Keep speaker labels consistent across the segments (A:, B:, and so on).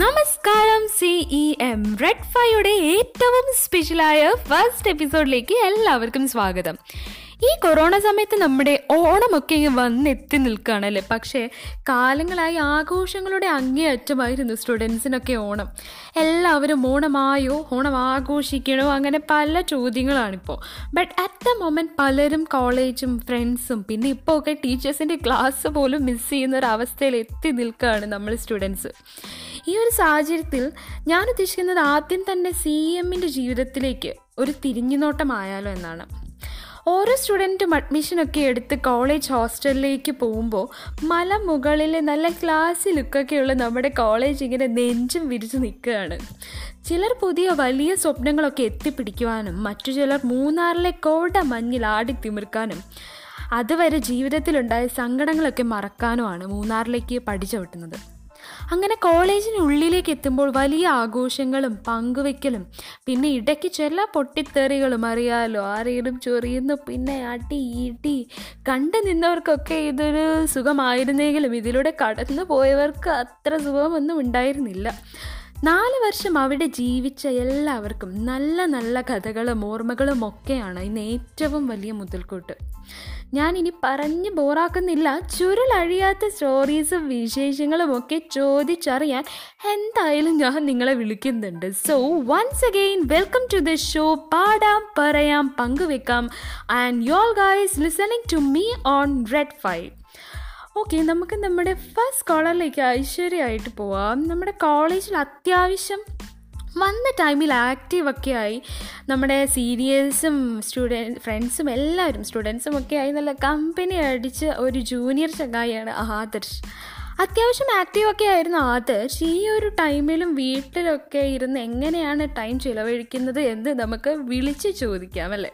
A: നമസ്കാരം C E M red ഫൈയുടെ ഏറ്റവും സ്പെഷ്യലായ ഫസ്റ്റ് എപ്പിസോഡിലേക്ക് എല്ലാവർക്കും സ്വാഗതം. ഈ കൊറോണ സമയത്ത് നമ്മുടെ ഓണമൊക്കെ വന്നെത്തി നിൽക്കുകയാണല്ലേ? പക്ഷേ കാലങ്ങളായി ആഘോഷങ്ങളുടെ അങ്ങേയറ്റമായിരുന്നു സ്റ്റുഡൻസിനൊക്കെ ഓണം. എല്ലാവരും ഓണമായോ ഓണം ആഘോഷിക്കണോ അങ്ങനെ പല ചോദ്യങ്ങളാണിപ്പോൾ ബട്ട് അറ്റ് ദ മൊമെന്റ് പലരും കോളേജും ഫ്രണ്ട്സും പിന്നെ ഇപ്പോൾ ഒക്കെ ടീച്ചേഴ്സിന്റെ ക്ലാസ് പോലും മിസ് ചെയ്യുന്ന ഒരു അവസ്ഥയിൽ എത്തി നിൽക്കുകയാണ് നമ്മൾ സ്റ്റുഡൻസ്. ഈ ഒരു സാഹചര്യത്തിൽ ഞാൻ ഉദ്ദേശിക്കുന്നത് ആദ്യം തന്നെ സി എമ്മിന്റെ ജീവിതത്തിലേക്ക് ഒരു തിരിഞ്ഞുനോട്ടമായാലോ എന്നാണ്. ഓരോ സ്റ്റുഡന്റും അഡ്മിഷനൊക്കെ എടുത്ത് കോളേജ് ഹോസ്റ്റലിലേക്ക് പോകുമ്പോൾ മലമുകളിൽ നല്ല ക്ലാസ് ലുക്കൊക്കെയുള്ള നമ്മുടെ കോളേജ് ഇങ്ങനെ നെഞ്ചും വിരിച്ച് നിൽക്കുകയാണ്. ചിലർ പുതിയ വലിയ സ്വപ്നങ്ങളൊക്കെ എത്തിപ്പിടിക്കുവാനും മറ്റു ചിലർ മൂന്നാറിലെ കോട മഞ്ഞിൽ ആടി തിമിർക്കാനും അതുവരെ ജീവിതത്തിലുണ്ടായ സങ്കടങ്ങളൊക്കെ മറക്കാനുമാണ് മൂന്നാറിലേക്ക് പഠിച്ചവിട്ടുന്നത് അങ്ങനെ കോളേജിനുള്ളിലേക്ക് എത്തുമ്പോൾ വലിയ ആഘോഷങ്ങളും പങ്കുവെക്കലും പിന്നെ ഇടയ്ക്ക് ചില പൊട്ടിത്തെറികളും അറിയാലോ ആരെയും ചൊറിയുന്നു പിന്നെ അടി ഇടി കണ്ടു നിന്നവർക്കൊക്കെ ഇതൊരു സുഖമായിരുന്നെങ്കിലും ഇതിലൂടെ കടന്നു പോയവർക്ക് അത്ര സുഖമൊന്നും ഉണ്ടായിരുന്നില്ല. നാല് വർഷം അവിടെ ജീവിച്ച എല്ലാവർക്കും നല്ല നല്ല കഥകളും ഓർമ്മകളും ഒക്കെയാണ് ഇന്ന് ഏറ്റവും വലിയ മുതൽക്കൂട്ട്. ഞാൻ ഇനി പറഞ്ഞ് ബോറാക്കുന്നില്ല. ചുരുളഴിയാത്ത സ്റ്റോറീസും വിശേഷങ്ങളും ഒക്കെ ചോദിച്ചറിയാൻ എന്തായാലും ഞാൻ നിങ്ങളെ വിളിക്കുന്നുണ്ട്. So once again welcome to the show പാടാം പറയാം പങ്കുവെക്കാം. And y'all guys listening to me on red five okay നമുക്ക് നമ്മുടെ ഫസ്റ്റ് കോളറിലേക്ക് ഐശ്വര്യമായിട്ട് പോവാം. നമ്മുടെ കോളേജിൽ അത്യാവശ്യം വന്ന ടൈമിൽ ആക്റ്റീവൊക്കെ ആയി. നമ്മുടെ സീനിയേഴ്സും സ്റ്റുഡൻ ഫ്രണ്ട്സും എല്ലാവരും സ്റ്റുഡൻസും ഒക്കെ ആയി നല്ല കമ്പനി അടിച്ച ഒരു ജൂനിയർ ചങ്ങായിയാണ് ആദർശ്. അത്യാവശ്യം ആക്റ്റീവൊക്കെ ആയിരുന്നു ആദർശ്. ഈ ഒരു ടൈമിലും വീട്ടിലൊക്കെ ഇരുന്ന് എങ്ങനെയാണ് ടൈം ചിലവഴിക്കുന്നത് എന്ന് നമുക്ക് വിളിച്ച് ചോദിക്കാം അല്ലേ?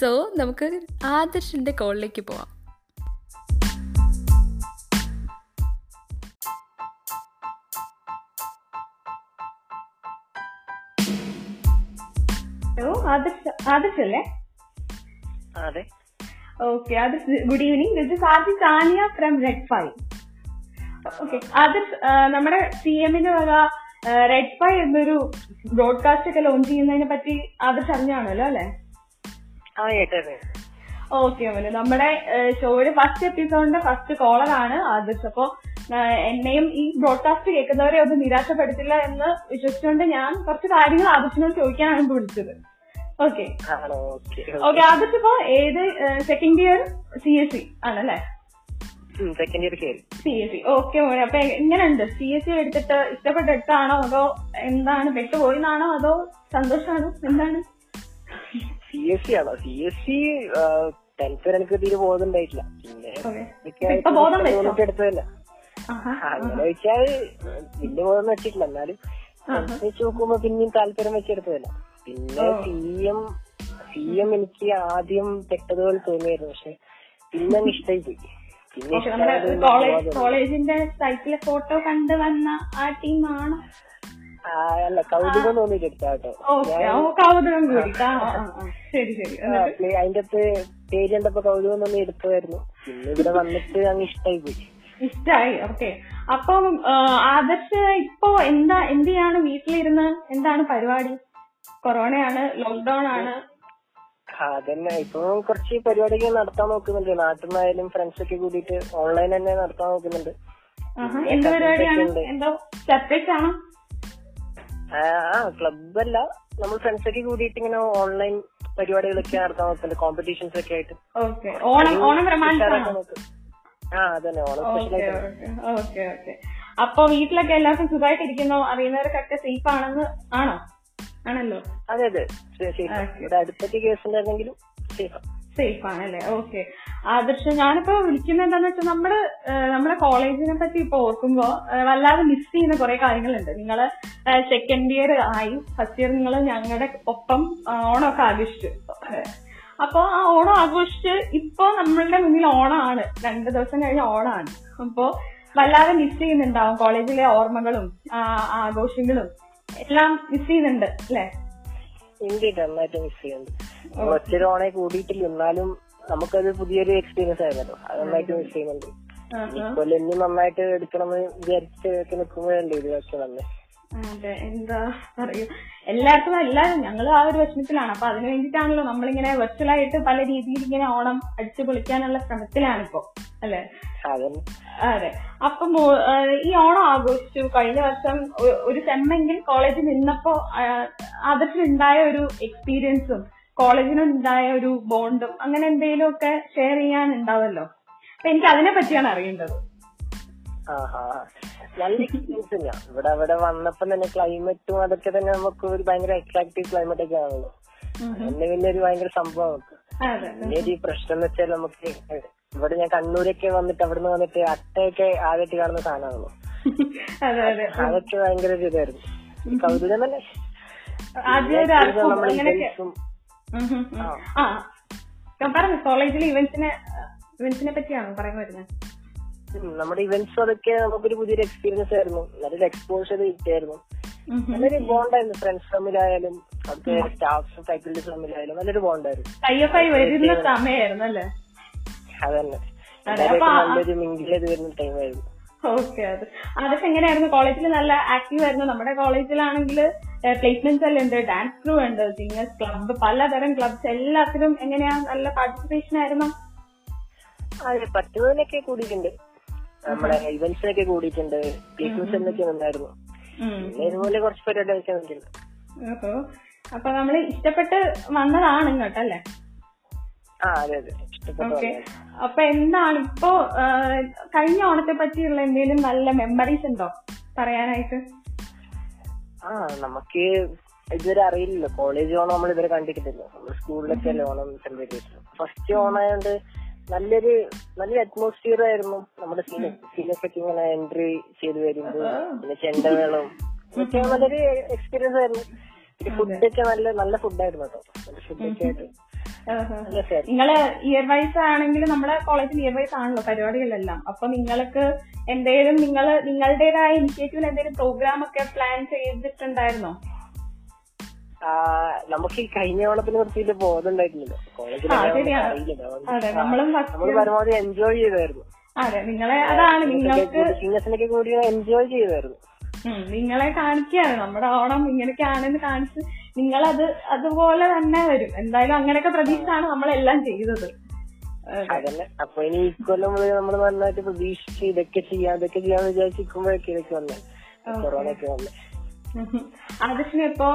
A: സോ നമുക്ക് ആദർശിന്റെ കോളിലേക്ക് പോവാം.
B: ഹലോ ആദർശ് ആദർശ് അല്ലേ
C: അതെ.
B: Okay Adarsh good evening this is RJ Sania from red five okay Adarsh നമ്മുടെ സി എമ്മിന്റെ വക റെഡ് ഫൈവ് എന്നൊരു ബ്രോഡ്കാസ്റ്റ് ഒക്കെ ലോഞ്ച് ചെയ്യുന്നതിനെ പറ്റി ആദർശ് അറിഞ്ഞാണല്ലോ അല്ലെ? ഓക്കെ മോനെ നമ്മുടെ ഷോയുടെ ഫസ്റ്റ് എപ്പിസോഡിന്റെ ഫസ്റ്റ് കോളർ ആണ് ആദർശ്. അപ്പോ എന്നെയും ഈ ബ്രോഡ്കാസ്റ്റ് കേൾക്കുന്നവരെ ഒന്നും നിരാശപ്പെടുത്തില്ല എന്ന് വിശ്വസിച്ചുകൊണ്ട് ഞാൻ കുറച്ച് കാര്യങ്ങൾ ആദർശിനോട് ചോദിക്കാനാണ് ഇപ്പൊ വിളിച്ചത്. ഓക്കെ
C: ഓക്കെ
B: ആദ്യത്തെ ഇപ്പോ ഏത് second year C S C ആണല്ലേ?
C: Second year
B: C S C okay മോനെ അപ്പൊ എങ്ങനെയുണ്ട്? സി എസ് സി എടുത്തിട്ട് ഇഷ്ടപ്പെട്ട എടുത്താണോ അതോ എന്താണ് പെട്ടുപോയിന്നാണോ അതോ സന്തോഷമാണോ എന്താണ്?
C: സി എസ് സി ആണോ? സി എസ് സി ടെൻത്ത് എനിക്ക് തീരെ ബോധം ഉണ്ടായിട്ടില്ല. പിന്നെ എടുത്തതല്ല. അങ്ങനെ വെച്ചാൽ വലിയ ബോധം വെച്ചിട്ടില്ല. എന്നാലും. വെച്ച് നോക്കുമ്പോ പിന്നെയും താല്പര്യം വെച്ചെടുത്തതല്ല. പിന്നെ. സി എം സി എം എനിക്ക് ആദ്യം പെട്ടതുപോലെ തോന്നിയായിരുന്നു. പക്ഷെ പിന്നെ ഇഷ്ടമായി പോയി. പിന്നെ
B: ഓക്കെ നമ്മുടെ
C: ഇഷ്ടമായത്
B: കോളേജ് കോളേജിന്റെ സൈറ്റിലെ ഫോട്ടോ കണ്ട് വന്ന ആ ടീമാണ്?
C: ആ, അല്ല കൗതുകം തോന്നിട്ട് എടുത്താ കേട്ടോ.
B: ഓക്കെ
C: ഞാൻ
B: ഓ കൗതുകം കൂടി ആ, ആ, ആ. ശരി ശരി.
C: ആ,
B: എന്നിട്ട്?
C: പ്ലേ- അതിന്റെ അകത്ത് പേര് കണ്ടപ്പോ കൗതുകം തോന്നി എടുത്തതായിരുന്നു. പിന്നെ ഇവിടെ വന്നിട്ട് അങ്ങ് ഇഷ്ടായി പോയി.
B: ഇഷ്ടായി. ഓക്കെ അപ്പം ആദർശ് ഇപ്പോ എന്താ എന്ത് ചെയ്യാണ് വീട്ടിലിരുന്ന് എന്താണ് പരിപാടി? കൊറോണയാണ് ലോക്ക്ഡൌൺ ആണ്
C: അതന്നെ. ഇപ്പൊ കുറച്ച് പരിപാടികൾ നടത്താൻ നോക്കുന്നുണ്ട്. നാട്ടിൽ നിന്നായാലും ഫ്രണ്ട്സ് ഒക്കെ കൂടിയിട്ട് ഓൺലൈൻ തന്നെ നടത്താൻ നോക്കുന്നുണ്ട്.
B: എന്ത് പരിപാടിയാണ്?
C: ഉണ്ട്.
B: എന്തോ സെപ്പറേറ്റ് ആണോ
C: ആ ക്ലബ് അല്ല. നമ്മൾ ഫ്രണ്ട്സ് ഒക്കെ കൂടിയിട്ട് ഇങ്ങനെ ഓൺലൈൻ പരിപാടികളൊക്കെ നടത്താൻ നോക്കുന്നുണ്ട്. കോമ്പറ്റീഷൻസ് ഒക്കെ ആയിട്ട്. Onam
B: Onam okay okay. അപ്പൊ വീട്ടിലൊക്കെ എല്ലാവർക്കും സുഖമായിട്ട് ഇരിക്കുന്നു അറിയുന്നവർക്കൊക്കെ സേഫ് ആണെന്ന് ആണോ? ആണല്ലോ?
C: അതെ അതെ. Safe
B: Okay.
C: ഇവിടെ അടുത്തൊക്കെ കേസ് ഉണ്ടായിരുന്നെങ്കിലും സേഫ്
B: സേഫ് ആണല്ലേ? ഓക്കെ ആദർശം ഞാനിപ്പോ വിളിക്കുന്നത് എന്താന്ന് വെച്ചാൽ നമ്മൾ നമ്മുടെ കോളേജിനെ പറ്റി ഇപ്പൊ ഓർക്കുമ്പോ വല്ലാതെ മിസ് ചെയ്യുന്ന കുറെ കാര്യങ്ങളുണ്ട്. നിങ്ങൾ സെക്കൻഡ് ഇയർ ആയി. ഫസ്റ്റ് ഇയർ നിങ്ങൾ ഞങ്ങളുടെ ഒപ്പം ഓണമൊക്കെ ആഘോഷിച്ചു. അപ്പൊ ആ ഓണം ആഘോഷിച്ച് ഇപ്പൊ നമ്മളുടെ മുന്നിൽ ഓണമാണ് രണ്ടു ദിവസം കഴിഞ്ഞ ഓണമാണ് അപ്പൊ വല്ലാതെ മിസ് ചെയ്യുന്നുണ്ടാവും കോളേജിലെ ഓർമ്മകളും ആഘോഷങ്ങളും. എല്ലാം മിസ് ചെയ്യുന്നുണ്ട് അല്ലേ?
C: നന്നായിട്ട് മിസ് ചെയ്യുന്നുണ്ട്. ഒറ്റൊരു ഒറ്റ ഓണെ കൂടിയിട്ടില്ല. എന്നാലും നമുക്കത് പുതിയൊരു എക്സ്പീരിയൻസ് ആയിരുന്നല്ലോ അത് നന്നായിട്ട് മിസ് ചെയ്യുന്നുണ്ട്. ഇപ്പൊ നന്നായിട്ട് എടുക്കണമെന്ന് വിചാരിച്ച് നിൽക്കുമ്പോഴല്ലേ ഇത് പക്ഷെ തന്നെ
B: അതെ എന്താ പറയൂ? എല്ലായിടത്തും എല്ലാവരും ഞങ്ങൾ ആ ഒരു വിഷമത്തിലാണ്. അപ്പൊ അതിനു വേണ്ടിയിട്ടാണല്ലോ നമ്മളിങ്ങനെ വെർച്വൽ ആയിട്ട് പല രീതിയിൽ ഇങ്ങനെ ഓണം അടിച്ചു പൊളിക്കാനുള്ള ശ്രമത്തിലാണ് ഇപ്പോ
C: അല്ലെ
B: അതെ. അപ്പൊ ഈ ഓണം ആഘോഷിച്ചു. കഴിഞ്ഞ വർഷം ഒരു സെമ്മെങ്കിൽ കോളേജിൽ നിന്നപ്പോ അതിലുണ്ടായ ഒരു എക്സ്പീരിയൻസും കോളേജിനുണ്ടായ ഒരു ബോണ്ടും അങ്ങനെ എന്തെങ്കിലും ഒക്കെ ഷെയർ ചെയ്യാൻ ഉണ്ടാവല്ലോ അപ്പൊ എനിക്ക് അതിനെ പറ്റിയാണ് അറിയേണ്ടത്.
C: നല്ല എക്സ്പീരിയൻസ് തന്നെയാ ഇവിടെ അവിടെ വന്നപ്പോ തന്നെ ക്ലൈമറ്റും അതൊക്കെ തന്നെ നമുക്ക് ഒരു ഭയങ്കര അട്രാക്റ്റീവ് ക്ലൈമറ്റ് ഒക്കെ ആണല്ലോ. എന്നെ പിന്നെ ഒരു ഭയങ്കര സംഭവം പിന്നെ ഒരു പ്രശ്നം എന്ന് വെച്ചാൽ നമുക്ക് ഇവിടെ ഞാൻ കണ്ണൂരൊക്കെ വന്നിട്ട് അവിടുന്ന് വന്നിട്ട് അട്ടയൊക്കെ ആദ്യമായിട്ട് കാണുന്ന സാധനമാണല്ലോ.
B: അതെ അതെ.
C: അതൊക്കെ ഭയങ്കര ഒരു ഇതായിരുന്നു. കൗതുകം തന്നെ.
B: പറഞ്ഞു കോളേജിലെ ഇവന്റ്സിനെ ഇവന്റ്സിനെ പറ്റിയാണോ പറയാൻ വരുന്നത്
C: നമ്മുടെ ഇവന്റ്സ് അതൊക്കെ നമുക്കൊരു പുതിയൊരു എക്സ്പീരിയൻസ് ആയിരുന്നു. നല്ലൊരു എക്സ്പോഷർ കിട്ടിയായിരുന്നു. നല്ലൊരു ബോണ്ടായിരുന്നു ഫ്രണ്ട്സ് തമ്മിലായാലും അവിടുത്തെ സ്റ്റാഫ് ഫാക്കൽറ്റീസ് തമ്മിലായാലും നല്ലൊരു ബോണ്ടായിരുന്നു അതന്നെ. നല്ലൊരു മിങ്കിൾ ചെയ്ത് വരുന്ന ടൈമായിരുന്നു
B: ഓക്കെ അത്. അതൊക്കെ എങ്ങനെയായിരുന്നു? കോളേജിൽ നല്ല ആക്റ്റീവ് ആയിരുന്നു. നമ്മുടെ കോളേജിലാണെങ്കിൽ പ്ലേസ്മെന്റ്സ് എല്ലാം ഉണ്ട്. ഡാൻസ് ക്രൂ ഉണ്ട് സിംഗേഴ്സ് ക്ലബ്ബ് പലതരം ക്ലബ്സ് എല്ലാത്തിലും എങ്ങനെയാ നല്ല പാർട്ടിസിപ്പേഷൻ ആയിരുന്നു?
C: അതെ പറ്റുന്നതിനൊക്കെ കൂടിയിട്ടുണ്ട്. നമ്മുടെ ഇവന്റ്സിനൊക്കെ കൂടിയിട്ടുണ്ട്. പ്ലേസ്മെന്റ്സിനൊക്കെ ഉണ്ടായിരുന്നു
B: ഉം.
C: പിന്നെ ഇതുപോലെ കുറച്ച് പരിപാടികളൊക്കെ വന്നിട്ടുണ്ട്.
B: ഓഹോ അപ്പൊ നമ്മൾ ഇഷ്ടപ്പെട്ട് വന്നതാണ് ഇങ്ങോട്ട് അല്ലേ?
C: ആ അതെ അതെ. ഇഷ്ടപ്പെട്ടു
B: ഓക്കെ. അപ്പൊ എന്താണ് ഇപ്പോ കഴിഞ്ഞ ഓണത്തെ പറ്റിയുള്ള എന്തെങ്കിലും നല്ല മെമ്മറീസ് ഉണ്ടോ? പറയാനായിട്ട്.
C: ആ നമുക്ക് ഇതുവരെ അറിയില്ലല്ലോ. കോളേജ് ഓണം നമ്മൾ ഇതുവരെ കണ്ടിട്ടില്ലല്ലോ. നമ്മൾ സ്കൂളിലൊക്കെ അല്ലേ ഓണം സെലിബ്രേറ്റ് ഫസ്റ്റ് ഓണം ആയതുകൊണ്ട് നല്ലൊരു നല്ലൊരു അറ്റ്മോസ്ഫിയർ ആയിരുന്നു നമ്മുടെ സീനിയേഴ്സ് ഒക്കെ ഇങ്ങനെ എൻട്രി ചെയ്ത് വരുമ്പോൾ പിന്നെ ചെണ്ടമേളം ഇതൊക്കെ നല്ലൊരു എക്സ്പീരിയൻസ് ആയിരുന്നു. പിന്നെ ഫുഡൊക്കെ നല്ല നല്ല ഫുഡായിരുന്നു കേട്ടോ. നല്ല ഫുഡൊക്കെ ആയിട്ട്.
B: നിങ്ങൾ ഇയർ വൈസ് ആണെങ്കിൽ നമ്മുടെ കോളേജിൽ ഇയർ വൈസ് ആണല്ലോ പരിപാടികളെല്ലാം. അപ്പൊ നിങ്ങൾക്ക് എന്തെങ്കിലും നിങ്ങൾ നിങ്ങളുടേതായ ഇനിഷ്യേറ്റീവിൽ എന്തെങ്കിലും പ്രോഗ്രാം ഒക്കെ പ്ലാൻ ചെയ്തിട്ടുണ്ടായിരുന്നോ?
C: നമുക്ക് ഈ കഴിഞ്ഞ ഓണത്തിന് നിർത്തിയിട്ട് പോകുന്നുണ്ടായിരുന്നില്ലോ കോളേജിൽ നമ്മൾ പരമാവധി എൻജോയ് ചെയ്തായിരുന്നു.
B: അതെ നിങ്ങളെ അതാണ് നിങ്ങൾക്ക്
C: സിംഗസിനൊക്കെ കൂടി എൻജോയ് ചെയ്തായിരുന്നു.
B: നിങ്ങളെ കാണിക്കുകയാണ് നമ്മുടെ ഓണം ഇങ്ങനെയൊക്കെയാണെന്ന് കാണിച്ച് നിങ്ങളത് അതുപോലെ തന്നെ വരും. എന്തായാലും അങ്ങനെയൊക്കെ പ്രതീക്ഷിച്ചാണ് നമ്മളെല്ലാം ചെയ്തത്. അതെ.
C: അതന്നെ. അപ്പൊ ഇനി ഇക്കൊല്ലം നമ്മൾ നന്നായിട്ട് പ്രതീക്ഷിച്ച് ഇതൊക്കെ ചെയ്യാം ഇതൊക്കെ ചെയ്യാന്ന് വിചാരിച്ചിരിക്കുമ്പോഴൊക്കെ ഇതൊക്കെ വന്നെ. കൊറോണ ഒക്കെ വന്നെ.
B: ആദർശിന് ഇപ്പോ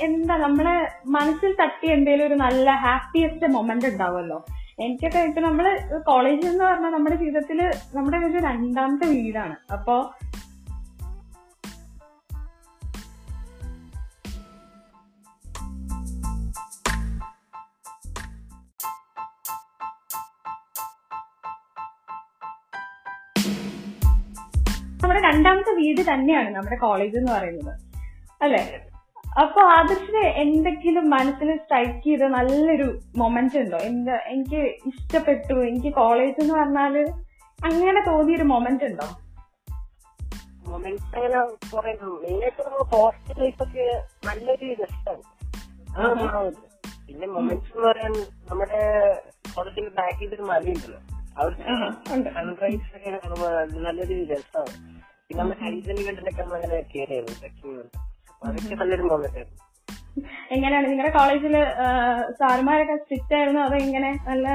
B: എന്താ നമ്മളെ മനസ്സിൽ തട്ടി എന്തെങ്കിലും ഒരു നല്ല ഹാപ്പിയസ്റ്റ് മൊമെന്റ് ഉണ്ടാവുമല്ലോ? എനിക്കൊക്കെ ഇപ്പൊ നമ്മൾ കോളേജ് എന്ന് പറഞ്ഞാൽ നമ്മുടെ ജീവിതത്തിൽ നമ്മുടെ ഒരു രണ്ടാമത്തെ വീടാണ്. അപ്പോ നമ്മുടെ രണ്ടാമത്തെ വീട് തന്നെയാണ് നമ്മുടെ കോളേജ് എന്ന് പറയുന്നത്. അല്ലെ? അപ്പൊ ആദർശിന് എന്തെങ്കിലും മനസ്സിൽ സ്ട്രൈക്ക് ചെയ്ത നല്ലൊരു മൊമെന്റ് ഉണ്ടോ? എന്താ എനിക്ക് ഇഷ്ടപ്പെട്ടു എനിക്ക് കോളേജ് എന്ന് പറഞ്ഞാൽ അങ്ങനെ തോന്നിയൊരു മൊമെന്റ് ഉണ്ടോ?
C: മൊമെന്റ് അങ്ങനെ കുറെ മെയിനായിട്ട് നമ്മൾ ഹോസ്റ്റൽ ലൈഫ് ഒക്കെ നല്ലൊരു രസമാണ് അത് പിന്നെ മൊമെന്റ്സ് എന്ന് പറയാൻ നമ്മുടെ കോളേജിൽ ബാക്ക് ചെയ്തൊരു മലയുണ്ടല്ലോ അവിടുത്തെ. സൺറൈസ് ഒക്കെ നല്ലൊരു രസമാണ് പിന്നെ നമ്മുടെ ഹരിജൻ കണ്ടിട്ടൊക്കെ നമ്മൾ അങ്ങനെ കയറിയായിരുന്നു ട്രക്കിംഗ് അതൊക്കെ നല്ലൊരു മൊമെന്റ് ആയിരുന്നു.
B: എങ്ങനെയാണ്? നിങ്ങളുടെ കോളേജിൽ സാറുമാരൊക്കെ സ്ട്രിക്റ്റ് ആയിരുന്നു? അതോ ഇങ്ങനെ നല്ല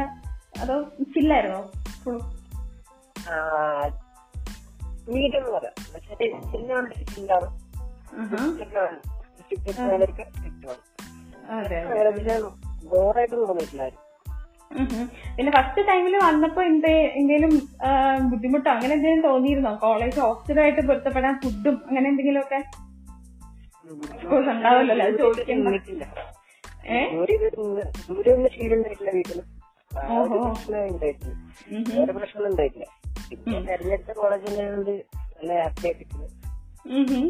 B: അതോ ചില്ലായിരുന്നോ
C: മീഡിയം
B: അതെ
C: ബോറായിട്ടൊന്നും തോന്നിയിട്ടില്ലായിരുന്നു.
B: പിന്നെ ഫസ്റ്റ് ടൈമിൽ വന്നപ്പോ എന്ത് എന്തെങ്കിലും ബുദ്ധിമുട്ടോ? അങ്ങനെ എന്തെങ്കിലും തോന്നിയിരുന്നോ? കോളേജ് ഹോസ്റ്റലുമായിട്ട് പൊരുത്തപ്പെടാൻ ഫുഡും അങ്ങനെ എന്തെങ്കിലും ഒക്കെ കോഴ്സ് ഉണ്ടാവല്ലോ അത് ചോദിക്കാൻ
C: തോന്നിയിട്ടില്ല
B: ഏ
C: ദൂരെ ഇരുന്ന് ദൂരെ ഒന്നും ശീലം ഉണ്ടായിട്ടില്ല വീട്ടിൽ. ആ ഒരു
B: ഓഹോ.
C: പ്രശ്നം ഉണ്ടായിട്ടില്ല
B: ഉം.
C: വേറെ പ്രശ്നം ഉണ്ടായിട്ടില്ല പിന്നെ തെരഞ്ഞെടുത്ത കോളേജിലായതുകൊണ്ട് നല്ല ഹാപ്പി ആയിട്ടിരിക്കുന്നു
B: ഉം.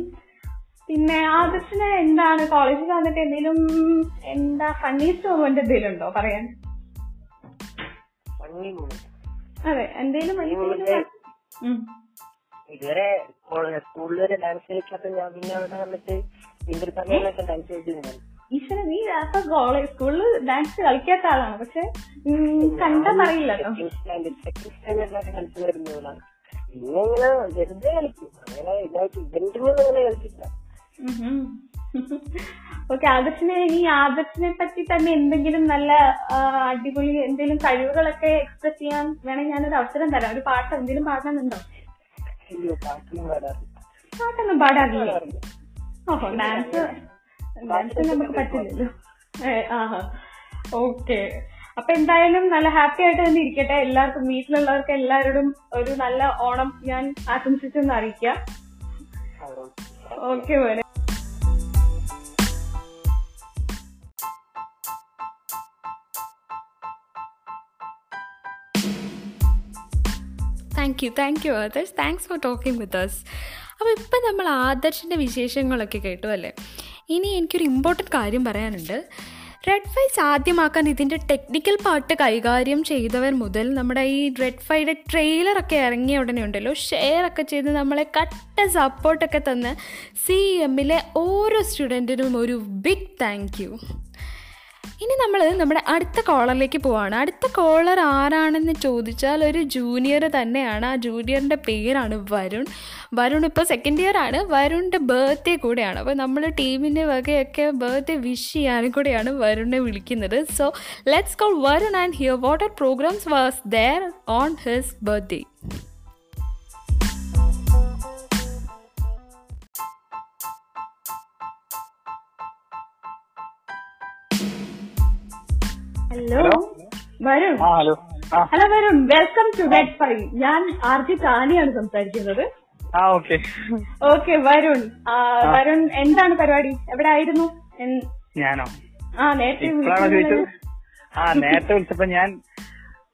B: പിന്നെ ആദർശിന് എന്താണ്? കോളേജിൽ വന്നിട്ട് എന്തെങ്കിലും എന്താ ഫണ്ണീസ്റ്റ് മൊമെന്റ് എന്തെങ്കിലും ഉണ്ടോ? പറയാൻ. അതെ എന്തെങ്കിലും.
C: ഇതുവരെ സ്കൂളിൽ വരെ ഡാൻസ് കളിക്കാത്ത ഞാൻ പിന്നെ അവിടെ വന്നിട്ട് ഇന്റർ സമയത്തൊക്കെ ഡാൻസ് കളിച്ചിരുന്നു
B: ഈശ്വര നീ അപ്പൊ കോളേജ് സ്കൂളിൽ ഡാൻസ് കളിക്കാത്ത ആളാണ്. പക്ഷെ കണ്ടാ കേട്ടോ.
C: സെക്കൻഡ് സ്റ്റാൻഡേർഡ് സെക്കൻഡ് സ്റ്റാൻഡേർഡിലൊക്കെ കളിച്ചു വരുന്നതാണ് പിന്നെ ഇങ്ങനെ വെറുതെ കളിക്കും അങ്ങനെ ഇതായിട്ട് ഇവന്റിനൊന്നും അങ്ങനെ കളിച്ചില്ല
B: ഓക്കെ ആദർശിനെ ഇനി ആദർശിനെ പറ്റി തന്നെ എന്തെങ്കിലും നല്ല അടിപൊളി എന്തെങ്കിലും കഴിവുകളൊക്കെ എക്സ്പ്രസ് ചെയ്യാൻ വേണമെങ്കിൽ ഞാനൊരു അവസരം തരാം. ഒരു പാട്ട് എന്തെങ്കിലും പാടാനുണ്ടോ
D: പാട്ടൊന്നും
B: പാടാറില്ല. ഡാൻസ് ഡാൻസ് നമുക്ക് പറ്റില്ലല്ലോ ഓക്കെ. അപ്പൊ എന്തായാലും നല്ല ഹാപ്പി ആയിട്ട് തന്നെ ഇരിക്കട്ടെ. എല്ലാവർക്കും വീട്ടിലുള്ളവർക്ക് എല്ലാവരോടും ഒരു നല്ല ഓണം ഞാൻ ആശംസിച്ചെന്ന് അറിയിക്കാം. ഓക്കെ മോനെ.
A: Thank you thank you thanks for talking with us അപ്പോൾ ഇപ്പം നമ്മൾ ആദർശിന്റെ വിശേഷങ്ങളൊക്കെ കേട്ടു അല്ലേ? ഇനി എനിക്കൊരു ഇമ്പോർട്ടന്റ് കാര്യം പറയാനുണ്ട്. റെഡ് ഫൈ സാധ്യമാക്കാൻ ഇതിന്റെ ടെക്നിക്കൽ പാർട്ട് കൈകാര്യം ചെയ്തവർ മുതൽ നമ്മുടെ ഈ റെഡ് ഫൈയുടെ ട്രെയിലറൊക്കെ ഇറങ്ങിയ ഉടനെ ഉണ്ടല്ലോ. ഷെയർ ഒക്കെ ചെയ്ത് നമ്മളെ കട്ട സപ്പോർട്ടൊക്കെ തന്ന് സി എമ്മിലെ ഓരോ സ്റ്റുഡന്റിനും ഒരു ബിഗ് താങ്ക് ഇനി നമ്മൾ നമ്മുടെ അടുത്ത കോളറിലേക്ക് പോവാണ്. അടുത്ത കോളർ ആരാണെന്ന് ചോദിച്ചാൽ ഒരു ജൂനിയർ തന്നെയാണ്. ആ ജൂനിയറിന്റെ പേരാണ് വരുൺ. വരുൺ ഇപ്പോൾ സെക്കൻഡ് ഇയർ ആണ്. വരുണിന്റെ ബർത്ത്ഡേ കൂടെയാണ്. അപ്പോൾ നമ്മൾ ടീമിന്റെ വകയൊക്കെ ബർത്ത്ഡേ വിഷ് ചെയ്യാനും കൂടെയാണ് വരുണിനെ വിളിക്കുന്നത്. So let's call Varun and hear what programmes was there on
B: his birthday
D: hello Varun hello
B: hello Varun welcome to red five ഞാൻ ആർ ജി താനിയാണ് സംസാരിക്കുന്നത്.
D: ഓക്കെ
B: ഓക്കെ വരുൺ വരുൺ എന്താണ് പരിപാടി? എവിടെ ആയിരുന്നു
D: ഞാനോ?
B: ആ നേരത്തെ
D: ആ നേരത്തെ വിളിച്ചപ്പോ ഞാൻ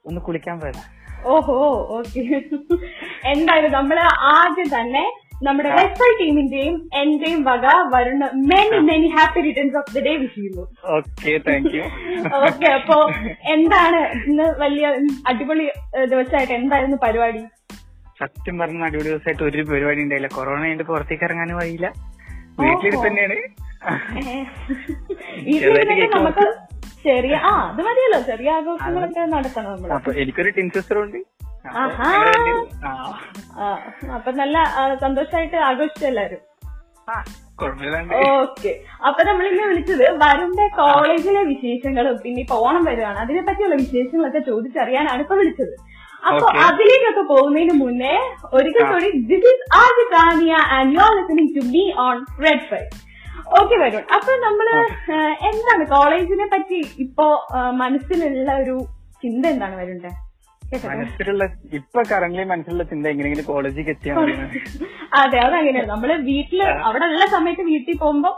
D: ഒന്ന് കുളിക്കാൻ പോയതാ.
B: ഓഹോ ഓക്കെ എന്തായാലും നമ്മൾ ആദ്യം തന്നെ നമ്മുടെ റെഡ് ഫൈവ് ടീമിന്റെയും എന്റെയും വക Varun many many happy returns of the day wish ചെയ്യുന്നു
D: ഓക്കെ താങ്ക് യു
B: ഓക്കെ അപ്പൊ എന്താണ് ഇന്ന് വലിയ അടിപൊളി ദിവസമായിട്ട് എന്തായിരുന്നു പരിപാടി?
D: സത്യം പറഞ്ഞ അടിപൊളി ദിവസമായിട്ട് ഒരു പരിപാടി ഉണ്ടായില്ല. കൊറോണ കഴിഞ്ഞിട്ട് പുറത്തേക്ക് ഇറങ്ങാനും വഴിയില്ല. വീട്ടിലിരുന്ന് തന്നെയാണ്.
B: ചെറിയ ആ അത് മതിയല്ലോ. ചെറിയ ആഘോഷങ്ങളൊക്കെ നടത്തണം
D: നമ്മൾ എനിക്കൊരു ടിൻ സിസ്റ്റർ ഉണ്ട്. അപ്പൊ
B: നല്ല സന്തോഷമായിട്ട് ആഘോഷിച്ചു എല്ലാരും? ഓക്കെ. അപ്പൊ നമ്മളിന്ന് വിളിച്ചത് വരുണിന്റെ കോളേജിലെ വിശേഷങ്ങളും പിന്നെ ഇപ്പൊ ഓണം വരുവാണ്. അതിനെ പറ്റിയുള്ള വിശേഷങ്ങളൊക്കെ ചോദിച്ചറിയാനാണ് ഇപ്പൊ വിളിച്ചത്. അപ്പൊ. അതിലേക്കൊക്കെ പോകുന്നതിന് മുന്നേ ഒരിക്കൽ കൂടി this is R Kania and you are listening to me on red five okay Varun. അപ്പൊ നമ്മൾ എന്താണ് കോളേജിനെ പറ്റി ഇപ്പോ മനസ്സിലുള്ള ഒരു ചിന്ത എന്താണ് വരുണ്ടെ
D: മനസ്സിലുള്ള ഇപ്പൊ കറന്റ് മനസ്സിലുള്ള ചിന്ത എങ്ങനെയെങ്കിലും കോളേജിലേക്ക് എത്തിയാൽ
B: അതെ അതങ്ങനെയാണ് നമ്മൾ വീട്ടിൽ അവിടെ ഉള്ള സമയത്ത് വീട്ടിൽ പോകുമ്പോ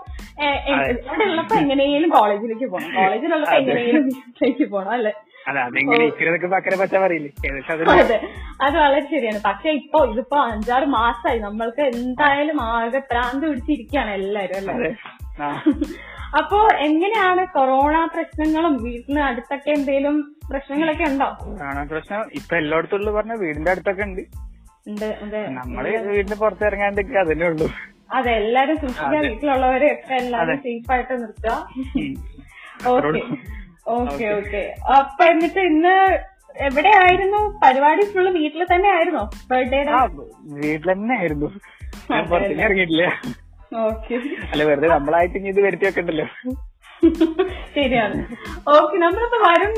B: അവിടെ ഉള്ളപ്പോ എങ്ങനെയും കോളേജിലേക്ക് പോകണം കോളേജിലുള്ളപ്പോ എങ്ങനെയും വീട്ടിലേക്ക് പോകണം അല്ലെ? അതെ. വളരെ ശരിയാണ്. പക്ഷെ ഇപ്പൊ ഇതിപ്പോ അഞ്ചാറ് മാസമായി നമ്മൾക്ക് എന്തായാലും ആകെ പ്രാന്ത് പിടിച്ചിരിക്കുകയാണ് എല്ലാരും അല്ലെ? അപ്പോ എങ്ങനെയാണ് കൊറോണ പ്രശ്നങ്ങളും വീട്ടിന് അടുത്തൊക്കെ എന്തെങ്കിലും പ്രശ്നങ്ങളൊക്കെ ഉണ്ടോ?
D: കൊറോണ പ്രശ്നം ഇപ്പൊ എല്ലായിടത്തും ഉള്ളു പറഞ്ഞ വീടിന്റെ അടുത്തൊക്കെ ഉണ്ട്. നമ്മൾ വീടിന് പുറത്തിറങ്ങാണ്ടൊക്കെ അതന്നെ ഉള്ളൂ.
B: അതെ എല്ലാരും സൂക്ഷിക്കുക വീട്ടിലുള്ളവരെ ഒക്കെ എല്ലാരും സേഫ് ആയിട്ട് നിർത്തുക ഓക്കെ. Okay okay. അപ്പൊ എന്നിട്ട് ഇന്ന് എവിടെയായിരുന്നു? പരിപാടി ഫുള്ള് വീട്ടിൽ തന്നെ ആയിരുന്നോ?
D: ബർത്ത്ഡേ വീട്ടിൽ തന്നെ ആയിരുന്നു. ഞാൻ പുറത്തേക്ക് ഇറങ്ങിയിട്ടില്ല. അല്ല വെറുതെ നമ്മളായിട്ട് ഇനി ഇത് വരുത്തി വെക്കണ്ടല്ലോ.
B: ശരിയാണ്. ഓക്കെ നമ്മളിപ്പോ വരും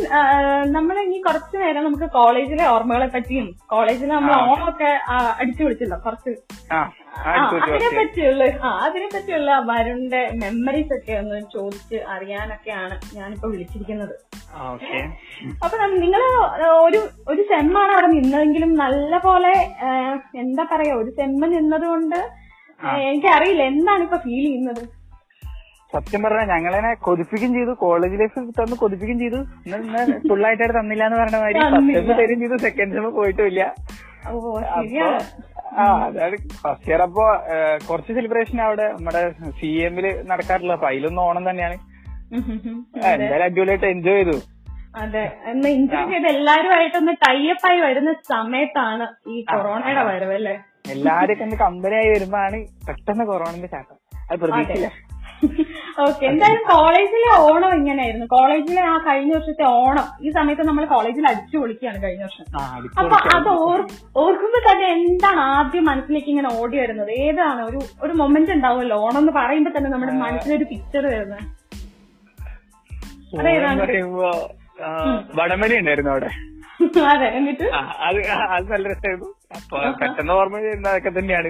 B: നമ്മൾ ഇനി കുറച്ചു നേരം നമുക്ക് കോളേജിലെ ഓർമ്മകളെ പറ്റിയും കോളേജിൽ നമ്മൾ ഓണമൊക്കെ അടിച്ചു വിളിച്ചല്ലോ കുറച്ച്. അതിനെ പറ്റിയുള്ള ആ അതിനെ പറ്റിയുള്ള വരുണിന്റെ മെമ്മറീസ് ഒക്കെ ഒന്ന് ചോദിച്ച് അറിയാനൊക്കെയാണ് ഞാനിപ്പോ വിളിച്ചിരിക്കുന്നത്. അപ്പൊ നിങ്ങൾ ഒരു ഒരു സെമ്മാണ് അവിടെ നിന്നതെങ്കിലും നല്ല പോലെ എന്താ പറയാ ഒരു സെമ്മ് നിന്നത് കൊണ്ട് എനിക്കറിയില്ല. എന്താണ് ഇപ്പൊ ഫീൽ ചെയ്യുന്നത്?
D: സത്യം പറഞ്ഞാൽ ഞങ്ങളെ കൊതിപ്പിക്കും ചെയ്തു. കോളേജ് ലൈഫ് തന്ന് കൊതിപ്പിക്കും ചെയ്തു. ഫുള്ളായിട്ട് തന്നില്ല എന്ന് പറഞ്ഞ മാതിരി ഫസ്റ്റ് സെമ്മ് തരും ചെയ്തു. സെക്കൻഡ് സെമ്മ്
B: പോയിട്ടില്ല
D: ആ അതാണ് ഫസ്റ്റ് ഇയർ അപ്പോ കുറച്ച് സെലിബ്രേഷൻ അവിടെ നമ്മുടെ സി എമ്മിൽ നടക്കാറില്ല അപ്പൊ അതിലൊന്നും ഓണം തന്നെയാണ്. എന്തായാലും അടിപൊളിയായിട്ട് എൻജോയ് ചെയ്തു.
B: അതെ. എന്നാ എൻജോയ് ചെയ്ത് എല്ലാരുമായിട്ടൊന്ന് ടൈപ്പായി വരുന്ന സമയത്താണ് ഈ കൊറോണയുടെ വരവ് അല്ലേ
D: എല്ലാരും ഒന്ന് കമ്പനി ആയി വരുമ്പോഴാണ് പെട്ടെന്ന് കൊറോണന്റെ ചാട്ടം അത് പ്രതീക്ഷിക്കില്ല
B: ഓക്കെ എന്തായാലും കോളേജിലെ ഓണം ഇങ്ങനെയായിരുന്നു. കോളേജിലെ ആ കഴിഞ്ഞ വർഷത്തെ ഓണം ഈ സമയത്ത് നമ്മൾ കോളേജിൽ അടിച്ചു പൊളിക്കുകയാണ് കഴിഞ്ഞ വർഷം. അപ്പൊ അത് ഓർ- ഓർക്കുമ്പോ തന്നെ എന്താണ് ആദ്യം മനസ്സിലേക്ക് ഇങ്ങനെ ഓടി വരുന്നത്? ഏതാണ്? ഒരു ഒരു മൊമെന്റ് ഉണ്ടാവുമല്ലോ. ഓണം എന്ന് പറയുമ്പോ തന്നെ നമ്മുടെ മനസ്സിലൊരു പിക്ചർ വരുന്നത്?
D: വടമലി ഉണ്ടായിരുന്നു അവിടെ.
B: അതെ എന്നിട്ട്?
D: അത് അത് നല്ല രസമായിരുന്നു അപ്പൊ പെട്ടെന്ന് ഓർമ്മ ചെയ്യുന്ന അതൊക്കെ തന്നെയാണ്.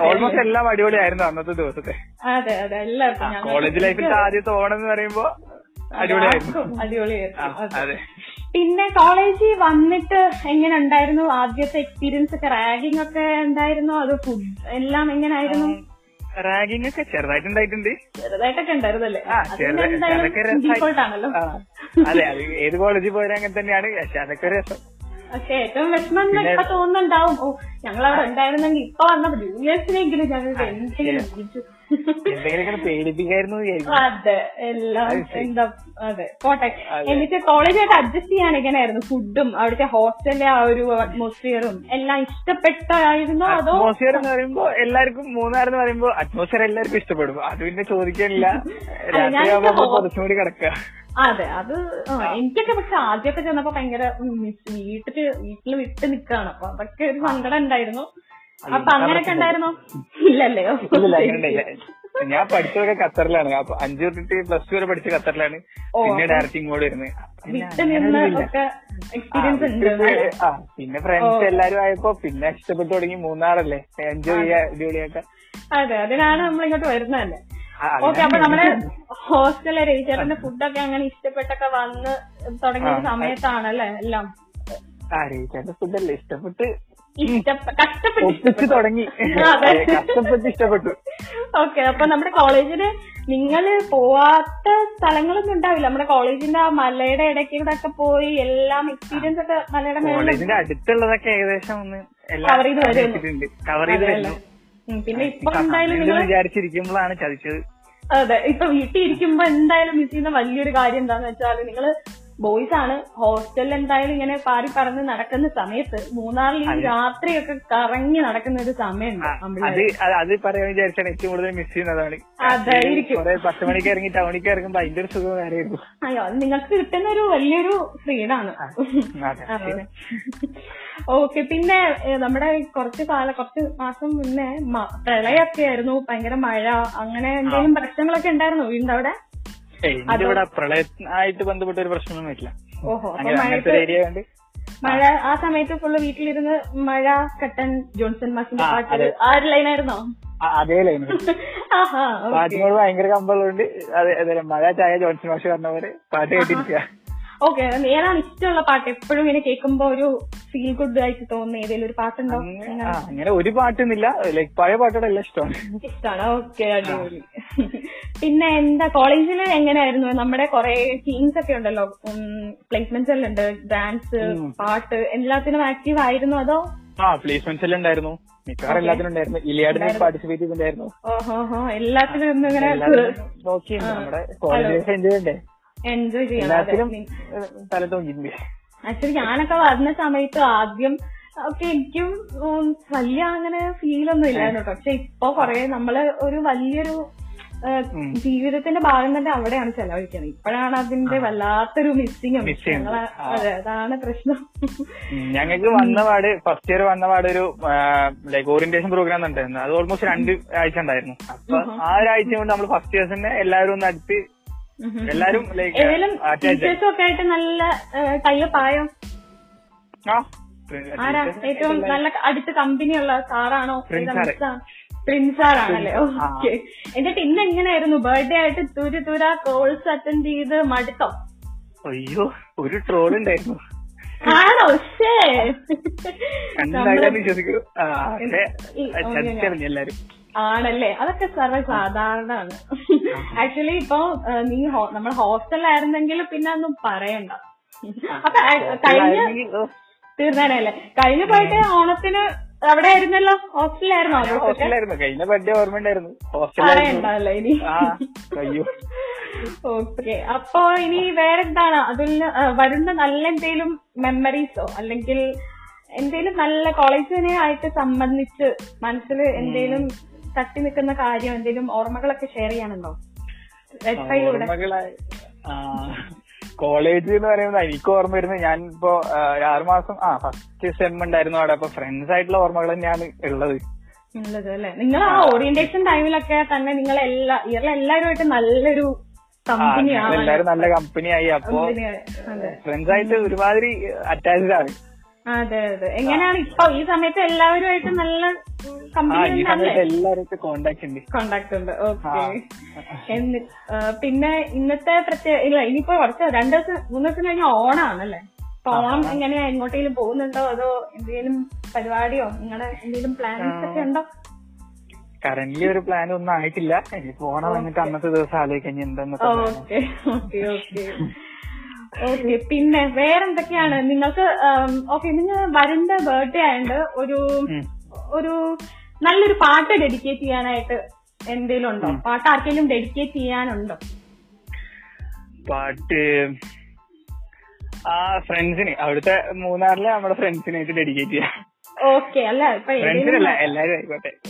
D: ഓൾമോസ്റ്റ് എല്ലാം അടിപൊളിയായിരുന്നു അന്നത്തെ ദിവസത്തെ.
B: അതെ അതെ എല്ലാവർക്കും
D: കോളേജ് ലൈഫിന്റെ ആദ്യത്തെ ഓണം എന്ന് പറയുമ്പോ അടിപൊളിയായിരുന്നു.
B: അടിപൊളിയായിരുന്നു. അതെ. പിന്നെ കോളേജിൽ വന്നിട്ട് എങ്ങനെ ഉണ്ടായിരുന്നു? ആദ്യത്തെ എക്സ്പീരിയൻസ് ഒക്കെ റാഗിംഗ് ഒക്കെ ഉണ്ടായിരുന്നോ അത് ഫുഡ് എല്ലാം എങ്ങനെയായിരുന്നു
D: റാഗിംഗ് ഒക്കെ ചെറുതായിട്ടുണ്ടായിട്ടുണ്ട്.
B: ചെറുതായിട്ടൊക്കെ ഉണ്ടായിരുന്നല്ലേ?
D: ആ
B: അത്
D: അതൊക്കെ അതെ അത് ഏത് കോളേജിൽ പോയാലും അങ്ങനെ തന്നെയാണ്. പക്ഷെ അതൊക്കെ രസം.
B: പക്ഷെ ഏറ്റവും വിഷമം ഇപ്പൊ തോന്നുന്നുണ്ടാവും. ഓ ഞങ്ങൾ അവിടെ ഉണ്ടായിരുന്നെങ്കിൽ ഇപ്പൊ വന്ന ജൂനിയേഴ്സിനെങ്കിലും ഞങ്ങൾക്ക് എന്തെങ്കിലും വിളിച്ചു
D: എന്തെങ്കിലും പേടിപ്പിക്കായിരുന്നു.
B: അതെ എല്ലാം എന്താ അതെ പോട്ടെ.
D: എനിക്ക്
B: എന്നിട്ട് കോളേജായിട്ട് അഡ്ജസ്റ്റ് ചെയ്യാൻ എങ്ങനെയായിരുന്നു? ഫുഡും അവിടുത്തെ ഹോസ്റ്റലിലെ ആ ഒരു അറ്റ്മോസ്ഫിയറും എല്ലാം ഇഷ്ടപ്പെട്ടായിരുന്നു അതോ
D: അറ്റ്മോസ്ഫിയർ എന്ന് പറയുമ്പോ എല്ലാവർക്കും മൂന്നാർ എന്ന് പറയുമ്പോ അറ്റ്മോസ്ഫിയർ എല്ലാവർക്കും ഇഷ്ടപ്പെടും. അത് പിന്നെ ചോദിക്കാനില്ല
B: ഞാനിപ്പോ
D: രാത്രിയാകുമ്പോ
B: ഹോ-
D: കുറച്ചും കിടക്കുക.
B: അതെ അത് എനിക്കൊക്കെ പക്ഷെ ആദ്യമൊക്കെ ചെന്നപ്പോ ഭയങ്കര വീട്ടിൽ വീട്ടിൽ വിട്ട് നിക്കാണ്. അപ്പൊ അതൊക്കെ ഒരു സങ്കടം ഉണ്ടായിരുന്നു. അപ്പൊ ഉണ്ടായിരുന്നോ? ഇല്ലല്ലോ
D: ഞാൻ പഠിച്ചതൊക്കെ ഖത്തറിലാണ്. അപ്പൊ അഞ്ചു തൊട്ടിട്ട് പ്ലസ് ടു വരെ പഠിച്ച ഖത്തറിലാണ്. പിന്നെ ഡയറക്റ്റ് ഇങ്ങോട്ട് വരുന്നത്. പിന്നെ ഫ്രണ്ട്സ് എല്ലാരും ആയപ്പോ പിന്നെ ഇഷ്ടപ്പെട്ടു തുടങ്ങി മൂന്നാറല്ലേ എൻജോയ് ചെയ്യാ അടിപൊളിയാക്ക
B: അതെ അതിനാണ് നമ്മൾ ഇങ്ങോട്ട് വരുന്നതല്ലേ ഓക്കെ അപ്പൊ നമ്മുടെ ഹോസ്റ്റലിലെ രവിചേട്ടന്റെ ഫുഡൊക്കെ അങ്ങനെ ഇഷ്ടപ്പെട്ടൊക്കെ വന്ന് തുടങ്ങിയ സമയത്താണല്ലേ എല്ലാം?
D: ആ ചേട്ടന്റെ ഫുഡല്ലേ ഇഷ്ടപ്പെട്ട്
B: ഇഷ്ടപ്പെ കഷ്ടപ്പെട്ട്
D: തുടങ്ങി. കഷ്ടപ്പെട്ട് ഇഷ്ടപ്പെട്ടു.
B: ഓക്കെ അപ്പൊ നമ്മുടെ കോളേജിൽ നിങ്ങൾ പോവാത്ത സ്ഥലങ്ങളൊന്നും ഉണ്ടാവില്ല. നമ്മുടെ കോളേജിന്റെ ആ മലയുടെ ഇടയ്ക്ക് കൂടെ ഒക്കെ പോയി എല്ലാം എക്സ്പീരിയൻസ് ഒക്കെ മലയുടെ മേലെ
D: കോളേജിന്റെ അടുത്തുള്ളതൊക്കെ ഏകദേശം ഒന്ന്
B: കവർ ചെയ്ത് വരുന്നു.
D: കവർ ചെയ്ത്
B: അതെയല്ലേ?
D: വരുന്നു.
B: പിന്നെ ഇപ്പൊ എന്തായാലും നിങ്ങൾ
D: വിചാരിച്ചിരിക്കുമ്പോഴാണ് ചതിച്ചത്.
B: അതെ ഇപ്പൊ വീട്ടിൽ ഇരിക്കുമ്പോ എന്തായാലും മിസ് ചെയ്യുന്ന വലിയൊരു കാര്യം എന്താന്ന് വെച്ചാൽ നിങ്ങൾ ബോയ്സ് ആണ്. ഹോസ്റ്റലിൽ എന്തായാലും ഇങ്ങനെ പാറി പറന്ന് നടക്കുന്ന സമയത്ത് മൂന്നാറിൽ രാത്രിയൊക്കെ കറങ്ങി നടക്കുന്ന ഒരു സമയമുണ്ട്
D: അത് അത് അത് പറയാൻ വിചാരിച്ചാണ് ഏറ്റവും കൂടുതൽ മിസ് ചെയ്യുന്നതാണ്
B: അതായിരിക്കും.
D: കുറെ പത്ത് മണിക്ക് ഇറങ്ങി ടൗണിക്ക് ഇറങ്ങുമ്പോ അതിന്റെ ഒരു സുഖം കാര്യമായിരുന്നു
B: അയ്യോ അത് നിങ്ങൾക്ക് കിട്ടുന്ന ഒരു വലിയൊരു ഫ്രീഡാണ് ഓക്കെ പിന്നെ നമ്മുടെ കുറച്ച് കാല കുറച്ച് മാസം മുന്നേ പ്രളയൊക്കെ ആയിരുന്നു. ഭയങ്കര മഴ അങ്ങനെ എന്തെങ്കിലും പ്രശ്നങ്ങളൊക്കെ ഉണ്ടായിരുന്നു വീടിന്റെ അവിടെ?
D: ഇവിടെ പ്രളയമായിട്ട് ബന്ധപ്പെട്ട ഒരു പ്രശ്നമൊന്നും ഇല്ല.
B: ഓഹോ
D: അങ്ങനത്തെ ഏരിയ കൊണ്ട്.
B: മഴ ആ സമയത്ത് ഫുള്ള് വീട്ടിലിരുന്ന് മഴ കട്ടൻ ജോൺസൺ മാസിന്റെ പാട്ട്. ആ ഒരു ലൈനായിരുന്നോ
D: അതേ
B: ലൈൻ
D: പാട്ടിനോട് ഭയങ്കര കമ്പമുള്ളതുകൊണ്ട് അതെ മഴ ചായ ജോൺസൺ മാഷ് പറഞ്ഞ പോലെ പാട്ട് കേട്ടിരിക്കുക
B: ഓക്കെ ഏതാണ് ഇഷ്ടമുള്ള പാട്ട്. എപ്പോഴും ഇങ്ങനെ കേൾക്കുമ്പോ ഒരു ഫീൽ ഗുഡ് ആയിട്ട് തോന്നുന്ന ഏതെങ്കിലും ഒരു പാട്ടുണ്ടോ?
D: അങ്ങനെ ഒരു പാട്ടൊന്നുമില്ല ലൈക് പഴയ പാട്ടുകളെല്ലാം ഇഷ്ടമാണ്.
B: ഇഷ്ടമാണ് ഓക്കെ അടിപൊളി. പിന്നെ എന്താ കോളേജിൽ എങ്ങനെയായിരുന്നു? നമ്മുടെ കുറെ ടീംസ് ഒക്കെ ഉണ്ടല്ലോ. പ്ലേസ്മെന്റ് എല്ലാം ഉണ്ട്. ഡാൻസ്. പാട്ട് എല്ലാത്തിനും ആക്റ്റീവ് ആയിരുന്നു അതോ?
D: ആ പ്ലേസ്മെന്റ്സ് എല്ലാം ഉണ്ടായിരുന്നു. മിക്കവാറും എല്ലാത്തിനും ഉണ്ടായിരുന്നു. ഇലിയാഡിനെ പാർട്ടിസിപ്പേറ്റ് ചെയ്തിട്ടുണ്ടായിരുന്നു.
B: ഓഹോ എല്ലാത്തിനും ഇങ്ങനെ
D: നോക്കി നമ്മുടെ കോളേജ് ലൈഫ് എൻജോയ് തല തോന്നിയിട്ടുണ്ട്
B: ആക്ച്വലി ഞാനൊക്കെ വരുന്ന സമയത്ത് ആദ്യം ഒക്കെ എനിക്കും വലിയ അങ്ങനെ ഫീൽ ഒന്നും ഇല്ലായിരുന്നു കേട്ടോ പക്ഷെ ഇപ്പൊ കൊറേ നമ്മൾ ഒരു വലിയൊരു. ജീവിതത്തിന്റെ ഭാഗം തന്നെ അവിടെയാണ് ചെലവഴിക്കുന്നത്. ഇപ്പോഴാണ് അതിന്റെ വല്ലാത്തൊരു മിസ്സിങ്. അതാണ് പ്രശ്നം.
D: ഞങ്ങൾക്ക് വന്ന പാട് ഫസ്റ്റ് ഇയർ വന്ന പാട് ഒരു ലൈക്ക് ഓറിയന്റേഷൻ പ്രോഗ്രാം ഉണ്ടായിരുന്നു അത് ഓൾമോസ്റ്റ് രണ്ട് ആഴ്ച ഉണ്ടായിരുന്നു. അപ്പൊ ആ ഒരാഴ്ച കൊണ്ട് നമ്മൾ ഫസ്റ്റ് ഇയേഴ്സിനെ എല്ലാവരും ഒന്ന് അടുത്ത് എല്ലാരും ലൈക്ക്
B: ഏതെങ്കിലും ടീച്ചേഴ്സും ഒക്കെ ആയിട്ട് നല്ല ടൈപ്പ് ആയോ ആരാ? ഏറ്റവും നല്ല അടുത്ത കമ്പനിയുള്ള സാറാണോ?
D: Prince sir.
B: പ്രിൻസ് ഓക്കെ എന്നിട്ട് ഇന്ന് എങ്ങനെയായിരുന്നു? ബർത്ത്ഡേ ആയിട്ട് തുരു തുര കോൾസ് അറ്റൻഡ് ചെയ്ത് മടുത്തോ?
D: അയ്യോ ഒരു ട്രോൾ ഉണ്ടായിരുന്നു.
B: ആണോ?
D: എല്ലാരും.
B: ആണല്ലേ? അതൊക്കെ സർവ സാധാരണമാണ് ആക്ച്വലി ഇപ്പൊ നീ നമ്മൾ ഹോസ്റ്റലിലായിരുന്നെങ്കിൽ പിന്നെ ഒന്നും പറയണ്ട. അപ്പൊ കഴിഞ്ഞ തീർന്നേനല്ലേ കഴിഞ്ഞ പോയിട്ട് ഓണത്തിന് അവിടെ ആയിരുന്നല്ലോ ഹോസ്റ്റലിലായിരുന്നോ.
D: ഹോസ്റ്റലായിരുന്നു കഴിഞ്ഞ ബർത്ത്ഡേ ഓർമ്മ ഉണ്ടായിരുന്നു. ഹോസ്റ്റലായിരുന്നു
B: ഇനി.
D: അയ്യോ.
B: ഓക്കെ. അപ്പൊ ഇനി വേറെന്താണ്? അതിൽ വരുന്ന നല്ല എന്തെങ്കിലും മെമ്മറീസോ അല്ലെങ്കിൽ എന്തെങ്കിലും നല്ല കോളേജിനെ ആയിട്ട് സംബന്ധിച്ച് മനസ്സിൽ എന്തെങ്കിലും തട്ടി നിൽക്കുന്ന കാര്യം എന്തെങ്കിലും ഓർമ്മകളൊക്കെ ഷെയർ ചെയ്യാനുണ്ടോ?
D: ഓർമ്മകളായി. കോളേജ് എന്ന് പറയുന്നത് എനിക്ക് ഓർമ്മ വരുന്നത് ഞാൻ ഇപ്പോ ആറുമാസം ആ ഫസ്റ്റ് സെം ഉണ്ടായിരുന്നു അവിടെ. അപ്പൊ ഫ്രണ്ട്സ് ആയിട്ടുള്ള ഓർമ്മകൾ തന്നെയാണ് ഉള്ളത്.
B: ഉള്ളത് അല്ലെ? നിങ്ങൾ ആ ഓറിയന്റേഷൻ ടൈമിലൊക്കെ തന്നെ നിങ്ങൾ എല്ലാ ഇയറിലെ എല്ലാവരുമായിട്ട് നല്ലൊരു
D: എല്ലാരും നല്ല കമ്പനിയായി അപ്പൊ ഫ്രണ്ട്സ് ആയിട്ട് ഒരുമാതിരി അറ്റാച്ച്ഡ് ആണ്.
B: അതെ അതെ. എങ്ങനെയാണ് ഇപ്പൊ ഈ സമയത്ത് എല്ലാവരുമായിട്ട് നല്ല
D: കോണ്ടാക്ട് ഉണ്ട്.
B: ഓക്കെ പിന്നെ ഇന്നത്തെ പ്രത്യേക ഇല്ല ഇനിയിപ്പോ കുറച്ച് രണ്ടു ദിവസം മൂന്ന് ദിവസം കഴിഞ്ഞ ഓണാണല്ലേ? അപ്പൊ ഓണം എങ്ങനെയാ എങ്ങോട്ടെങ്കിലും പോകുന്നുണ്ടോ? അതോ എന്തെങ്കിലും പരിപാടിയോ? നിങ്ങളുടെ എന്തെങ്കിലും പ്ലാൻസ് ഒക്കെ ഉണ്ടോ?
D: കറന്റ് ഒരു പ്ലാൻ ഒന്നും ആയിട്ടില്ല. ഇനി ഓണം വന്നിട്ട് അന്നത്തെ ദിവസം ആലോചിക്കാൻ എന്തെന്നൊക്കെ
B: ഓക്കെ ഓക്കെ ഓക്കെ ഓക്കെ പിന്നെ വേറെന്തൊക്കെയാണ്? നിങ്ങൾക്ക് ഓക്കെ നിങ്ങൾ വരുന്ന ബർത്ത്ഡേ ആയതുകൊണ്ട് ഒരു ഒരു നല്ലൊരു പാട്ട് ഡെഡിക്കേറ്റ് ചെയ്യാനായിട്ട് എന്തെങ്കിലും ഉണ്ടോ പാട്ട് ആർക്കെങ്കിലും ഡെഡിക്കേറ്റ് ചെയ്യാനുണ്ടോ?
D: പാട്ട് ആ ഫ്രണ്ട്സിന് അവിടുത്തെ മൂന്നാറിലെ നമ്മുടെ ഫ്രണ്ട്സിനായിട്ട് ഡെഡിക്കേറ്റ് ചെയ്യാം.
B: ഓക്കെ അല്ല ഇപ്പൊ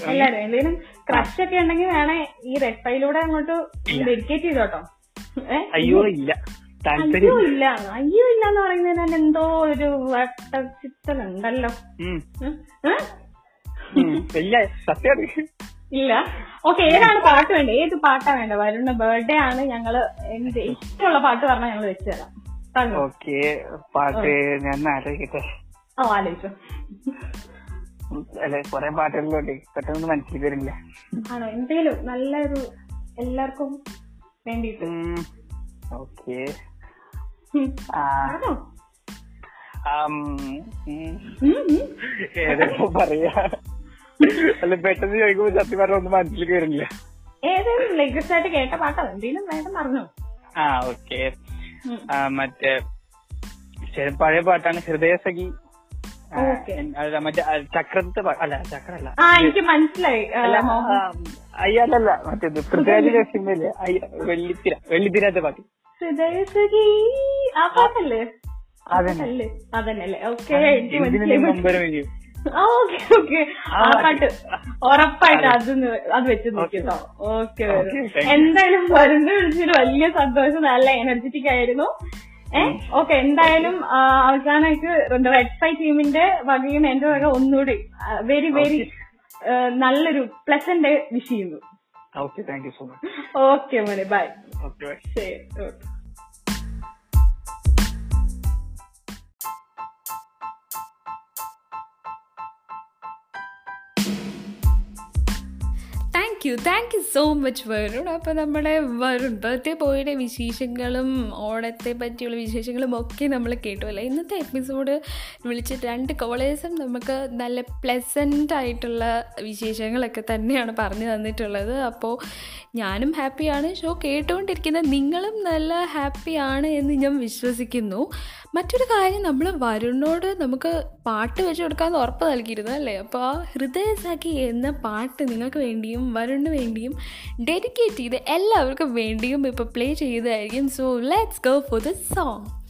D: എല്ലാരും
B: എന്തെങ്കിലും ക്രഷ് ഒക്കെ ഉണ്ടെങ്കിൽ വേണേ ഈ റെഡ് ഫൈലൂടെ അങ്ങോട്ട് ഡെഡിക്കേറ്റ് ചെയ്തോട്ടോ?
D: അയ്യോ ഇല്ല.
B: അയ്യോ ഇല്ല. അയ്യോ ഇല്ല എന്ന് പറയുന്നതിന് എന്തോ ഒരു വട്ടച്ചിത്തലുണ്ടല്ലോ.
D: ഉം. ഇല്ല സത്യം
B: ഇല്ല. ഓക്കെ ഏതാണ് പാട്ട് വേണ്ടത്? ഏത് പാട്ടാ വേണ്ട വരുന്ന ബർത്ത്ഡേ ആണ് ഞങ്ങൾ എന്ത് ഇഷ്ടമുള്ള പാട്ട് പറഞ്ഞാൽ ഞങ്ങൾ വെച്ച് തരാം.
D: ഓക്കെ പാട്ട് ഞാൻ ആലോചിക്കട്ടെ.
B: ഓ ആലോചിച്ചു.
D: അല്ലെ കൊറേ പാട്ടുകളിലോട്ടെ പെട്ടെന്ന് മനസ്സിൽ വരില്ല.
B: ആണോ? എന്തേലും നല്ലൊരു എല്ലാവർക്കും വേണ്ടിട്ട്
D: ഓക്കെ പറയാ? അല്ല പെട്ടെന്ന് ചോദിക്കുമ്പോ സത്യം പറഞ്ഞ ഒന്നും മനസ്സിൽ കയറില്ല
B: ഏതെങ്കിലും ലേറ്റസ്റ്റ് ആയിട്ട് കേട്ട പാട്ടോ എന്തെങ്കിലും വേണ്ട പറഞ്ഞു.
D: ആ ഓക്കെ. മറ്റേ പഴയ പാട്ടാണ് ഹൃദയസഖി. മറ്റേ ചക്രത്തെ അല്ല ചക്രല്ല.
B: എനിക്ക് മനസ്സിലായി.
D: അയ്യാലല്ല മറ്റേത് പൃഥ്വിരാജിന്റെ സിനിമയില്ലേ? അയ്യ വെള്ളിത്തിര വെള്ളിത്തിരാത്ത പാട്ട്.
B: ഹൃദയസഖി ആ പാട്ടല്ലേ?
D: അതന്നെ.
B: അതന്നെ ഓക്കെ ഓക്കെ ഓക്കെ. ആ പാട്ട്. ഉറപ്പായിട്ട് അത് അത് വെച്ച് നോക്കിട്ടോ. ഓക്കെ. എന്തായാലും വരുന്ന വിളിച്ചൊരു വലിയ സന്തോഷം നല്ല എനർജറ്റിക് ആയിരുന്നു. ഏഹ് ഓക്കെ എന്തായാലും അവസാനമായിട്ട് റെഡ് ഫൈ ടീമിന്റെ വകയും എന്റെ വക ഒന്നുകൂടി വെരി വെരി നല്ലൊരു പ്ലസന്റ് വിഷ് ചെയ്യുന്നു.
D: Okay thank you so much
B: okay മോനെ ബൈ
D: ഓക്കെ
B: ശരി okay.
A: Thank you. Thank you so much Varun. അപ്പോൾ നമ്മുടെ വരുൺ ബർത്ത്ഡേ ബോയുടെ വിശേഷങ്ങളും ഓണത്തെ പറ്റിയുള്ള വിശേഷങ്ങളും ഒക്കെ നമ്മൾ കേട്ടു അല്ലേ ഇന്നത്തെ എപ്പിസോഡ് വിളിച്ചിട്ട് രണ്ട് കോളേജും നമുക്ക് നല്ല പ്ലസന്റ് ആയിട്ടുള്ള വിശേഷങ്ങളൊക്കെ തന്നെയാണ് പറഞ്ഞു തന്നിട്ടുള്ളത്. അപ്പോൾ ഞാനും ഹാപ്പിയാണ് ഷോ കേട്ടുകൊണ്ടിരിക്കുന്ന നിങ്ങളും നല്ല ഹാപ്പിയാണ് എന്ന് ഞാൻ വിശ്വസിക്കുന്നു. മറ്റൊരു കാര്യം നമ്മൾ വരുണിനോട് നമുക്ക് പാട്ട് വെച്ച് കൊടുക്കാമെന്ന് ഉറപ്പ് നൽകിയിരുന്നു അല്ലേ? അപ്പോൾ ഹൃദയസാഖി എന്ന പാട്ട് നിങ്ങൾക്ക് വേണ്ടിയും വരുണിന് വേണ്ടിയും ഡെഡിക്കേറ്റ് ചെയ്ത് എല്ലാവർക്കും വേണ്ടിയും ഇപ്പോൾ play ചെയ്തതായിരിക്കും.
E: So let's go for the song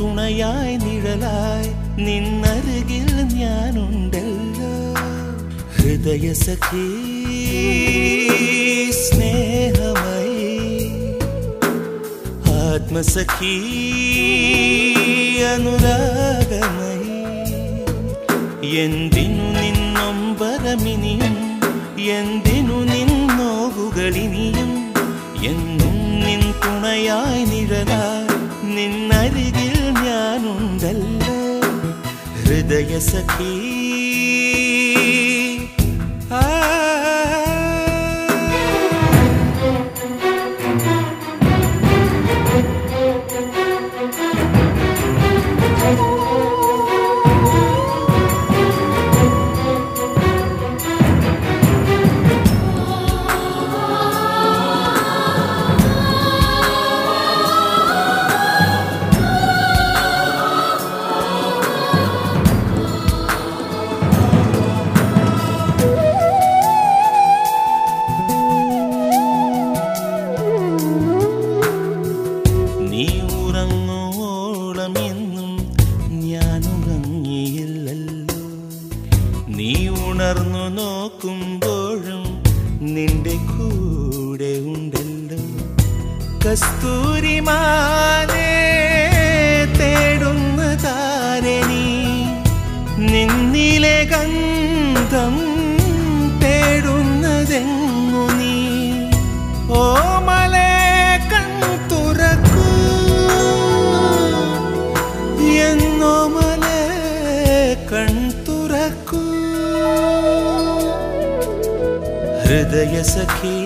E: തുണയായി നിഴലായി നിന്നരുകിൽ ഞാനുണ്ടല്ലോ. ഹൃദയ സഖി സ്നേഹമായി. ആത്മസഖി അനുരാഗമായി. എന്തിനു നിന്നൊമ്പരമിനിയും എന്തിനു നിന്നോകുകളിനിയും എന്നും നിൻ തുണയായി നിഴലായി നിന്നരികിൽ ङ्गल्ल हृदय सखी हा ഹൃദയ സഖി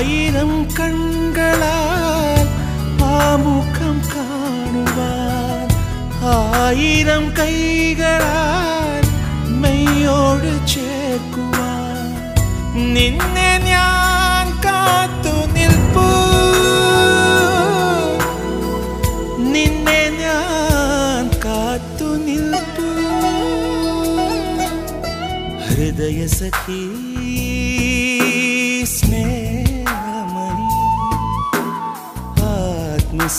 E: ആയിരം കൺകളാൽ ആ മുഖം കാണുവാൻ ആയിരം കൈകളാൽ മെയ്യോട് ചേർക്കുവാൻ നിന്നെ ഞാൻ കാത്തു നിൽപ്പൂ നിന്നെ ഞാൻ കാത്തു നിൽപ്പൂ ഹൃദയ സഖി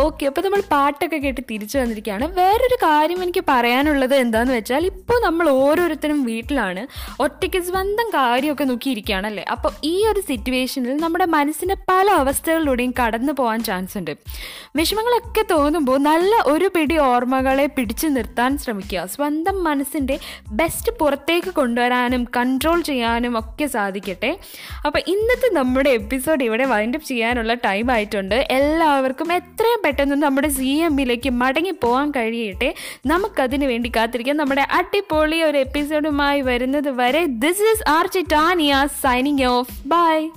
A: ഓക്കെ അപ്പോൾ നമ്മൾ പാട്ടൊക്കെ കേട്ട് തിരിച്ചു വന്നിരിക്കുകയാണ്. വേറൊരു കാര്യം എനിക്ക് പറയാനുള്ളത് എന്താന്ന് വെച്ചാൽ ഇപ്പോൾ നമ്മൾ ഓരോരുത്തരും വീട്ടിലാണ്. ഒറ്റയ്ക്ക് സ്വന്തം കാര്യമൊക്കെ നോക്കിയിരിക്കുകയാണല്ലേ? അപ്പോൾ ഈ ഒരു സിറ്റുവേഷനിൽ നമ്മുടെ മനസ്സിന്റെ പല അവസ്ഥകളിലൂടെയും കടന്നു പോകാൻ ചാൻസ് ഉണ്ട്. വിഷമങ്ങളൊക്കെ തോന്നുമ്പോൾ നല്ല ഒരു പിടി ഓർമ്മകളെ പിടിച്ചു നിർത്താൻ ശ്രമിക്കുക. സ്വന്തം മനസ്സിന്റെ ബെസ്റ്റ് പുറത്തേക്ക് കൊണ്ടുവരാനും കൺട്രോൾ ചെയ്യാനും ഒക്കെ സാധിക്കട്ടെ. അപ്പോൾ ഇന്നത്തെ നമ്മുടെ എപ്പിസോഡ് ഇവിടെ വൈൻഡപ്പ് ചെയ്യാനുള്ള ടൈം ആയിട്ടുണ്ട്. എല്ലാവർക്കും എത്രയും പെട്ടെന്ന് നമ്മുടെ സി എമ്മിലേക്ക് മടങ്ങി പോകാൻ കഴിയട്ടെ. നമുക്കതിന് വേണ്ടി കാത്തിരിക്കാം. നമ്മുടെ അടിപൊളി ഒരു എപ്പിസോഡുമായി വരുന്നത് വരെ this is R Chittania signing off bye